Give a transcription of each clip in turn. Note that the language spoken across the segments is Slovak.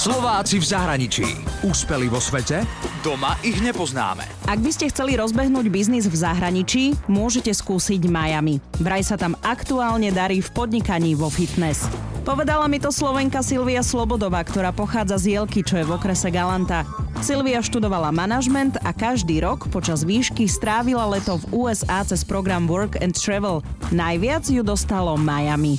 Slováci v zahraničí. Úspeli vo svete? Doma ich nepoznáme. Ak by ste chceli rozbehnúť biznis v zahraničí, môžete skúsiť Miami. Vraj sa tam aktuálne darí v podnikaní vo fitness. Povedala mi to Slovenka Silvia Slobodová, ktorá pochádza z Jelky, čo je v okrese Galanta. Silvia študovala manažment a každý rok počas výšky strávila leto v USA cez program Work and Travel. Najviac ju dostalo Miami.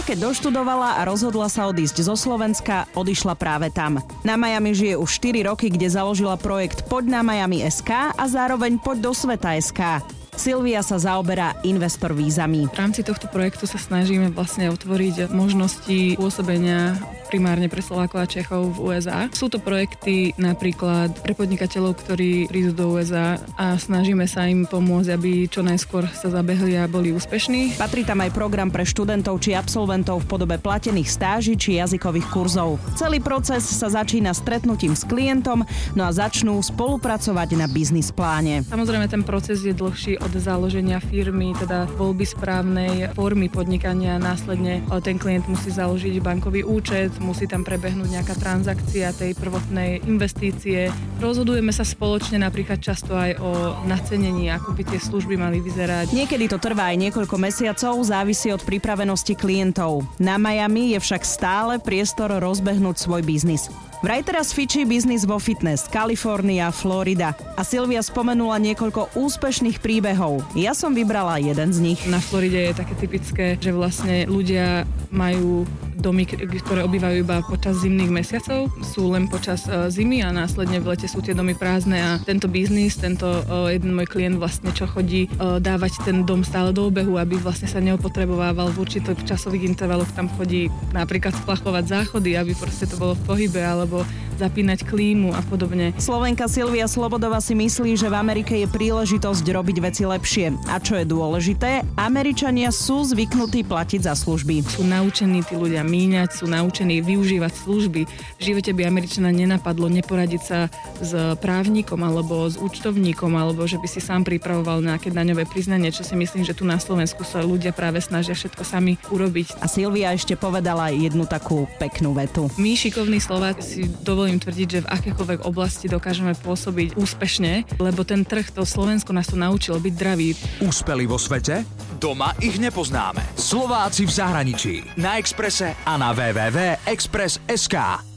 Keď doštudovala a rozhodla sa odísť zo Slovenska, odišla práve tam. Na Miami žije už 4 roky, kde založila projekt Poď na Miami SK a zároveň Poď do sveta SK. Silvia sa zaoberá investor vízami. V rámci tohto projektu sa snažíme vlastne otvoriť možnosti pôsobenia primárne pre Slovákov a Čechov v USA. Sú to projekty napríklad pre podnikateľov, ktorí prídu do USA a snažíme sa im pomôcť, aby čo najskôr sa zabehli a boli úspešní. Patrí tam aj program pre študentov či absolventov v podobe platených stáží či jazykových kurzov. Celý proces sa začína stretnutím s klientom, no a začnú spolupracovať na biznis pláne. Samozrejme ten proces je dlhší od založenia firmy, teda voľby správnej formy podnikania. Následne ten klient musí založiť bankový účet, musí tam prebehnúť nejaká transakcia tej prvotnej investície. Rozhodujeme sa spoločne napríklad často aj o nacenení, ako by tie služby mali vyzerať. Niekedy to trvá aj niekoľko mesiacov, závisí od pripravenosti klientov. Na Miami je však stále priestor rozbehnúť svoj biznis. Vraj teraz fičí biznis vo fitness, Kalifornia, Florida. A Silvia spomenula niekoľko úspešných príbehov. Ja som vybrala jeden z nich. Na Floride je také typické, že vlastne ľudia majú domy, ktoré obývajú iba počas zimných mesiacov, sú len počas uh, zimy a následne v lete sú tie domy prázdne a tento biznis, tento uh, jeden môj klient vlastne čo chodí uh, dávať ten dom stále do obehu, aby vlastne sa neopotrebovával v určitých časových intervaloch, tam chodí napríklad splachovať záchody, aby proste to bolo v pohybe alebo albo zapínať klímu a podobne. Slovenka Silvia Slobodova si myslí, že v Amerike je príležitosť robiť veci lepšie. A čo je dôležité, Američania sú zvyknutí platiť za služby. Sú naučení tí ľudia míňať, sú naučení využívať služby. V živote by Američana nenapadlo neporadiť sa s právnikom alebo s účtovníkom, alebo že by si sám pripravoval nejaké daňové priznanie, čo si myslím, že tu na Slovensku sa ľudia práve snažia všetko sami urobiť. A Silvia ešte povedala jednu takú peknú vetu. My šikovní Slováci si dovolíme dovolím tvrdiť, že v akékoľvek oblasti dokážeme pôsobiť úspešne, lebo ten trh, to Slovensko nás to naučilo byť dravý. Úspeli vo svete? Doma ich nepoznáme. Slováci v zahraničí. Na Exprese a na www.express.sk.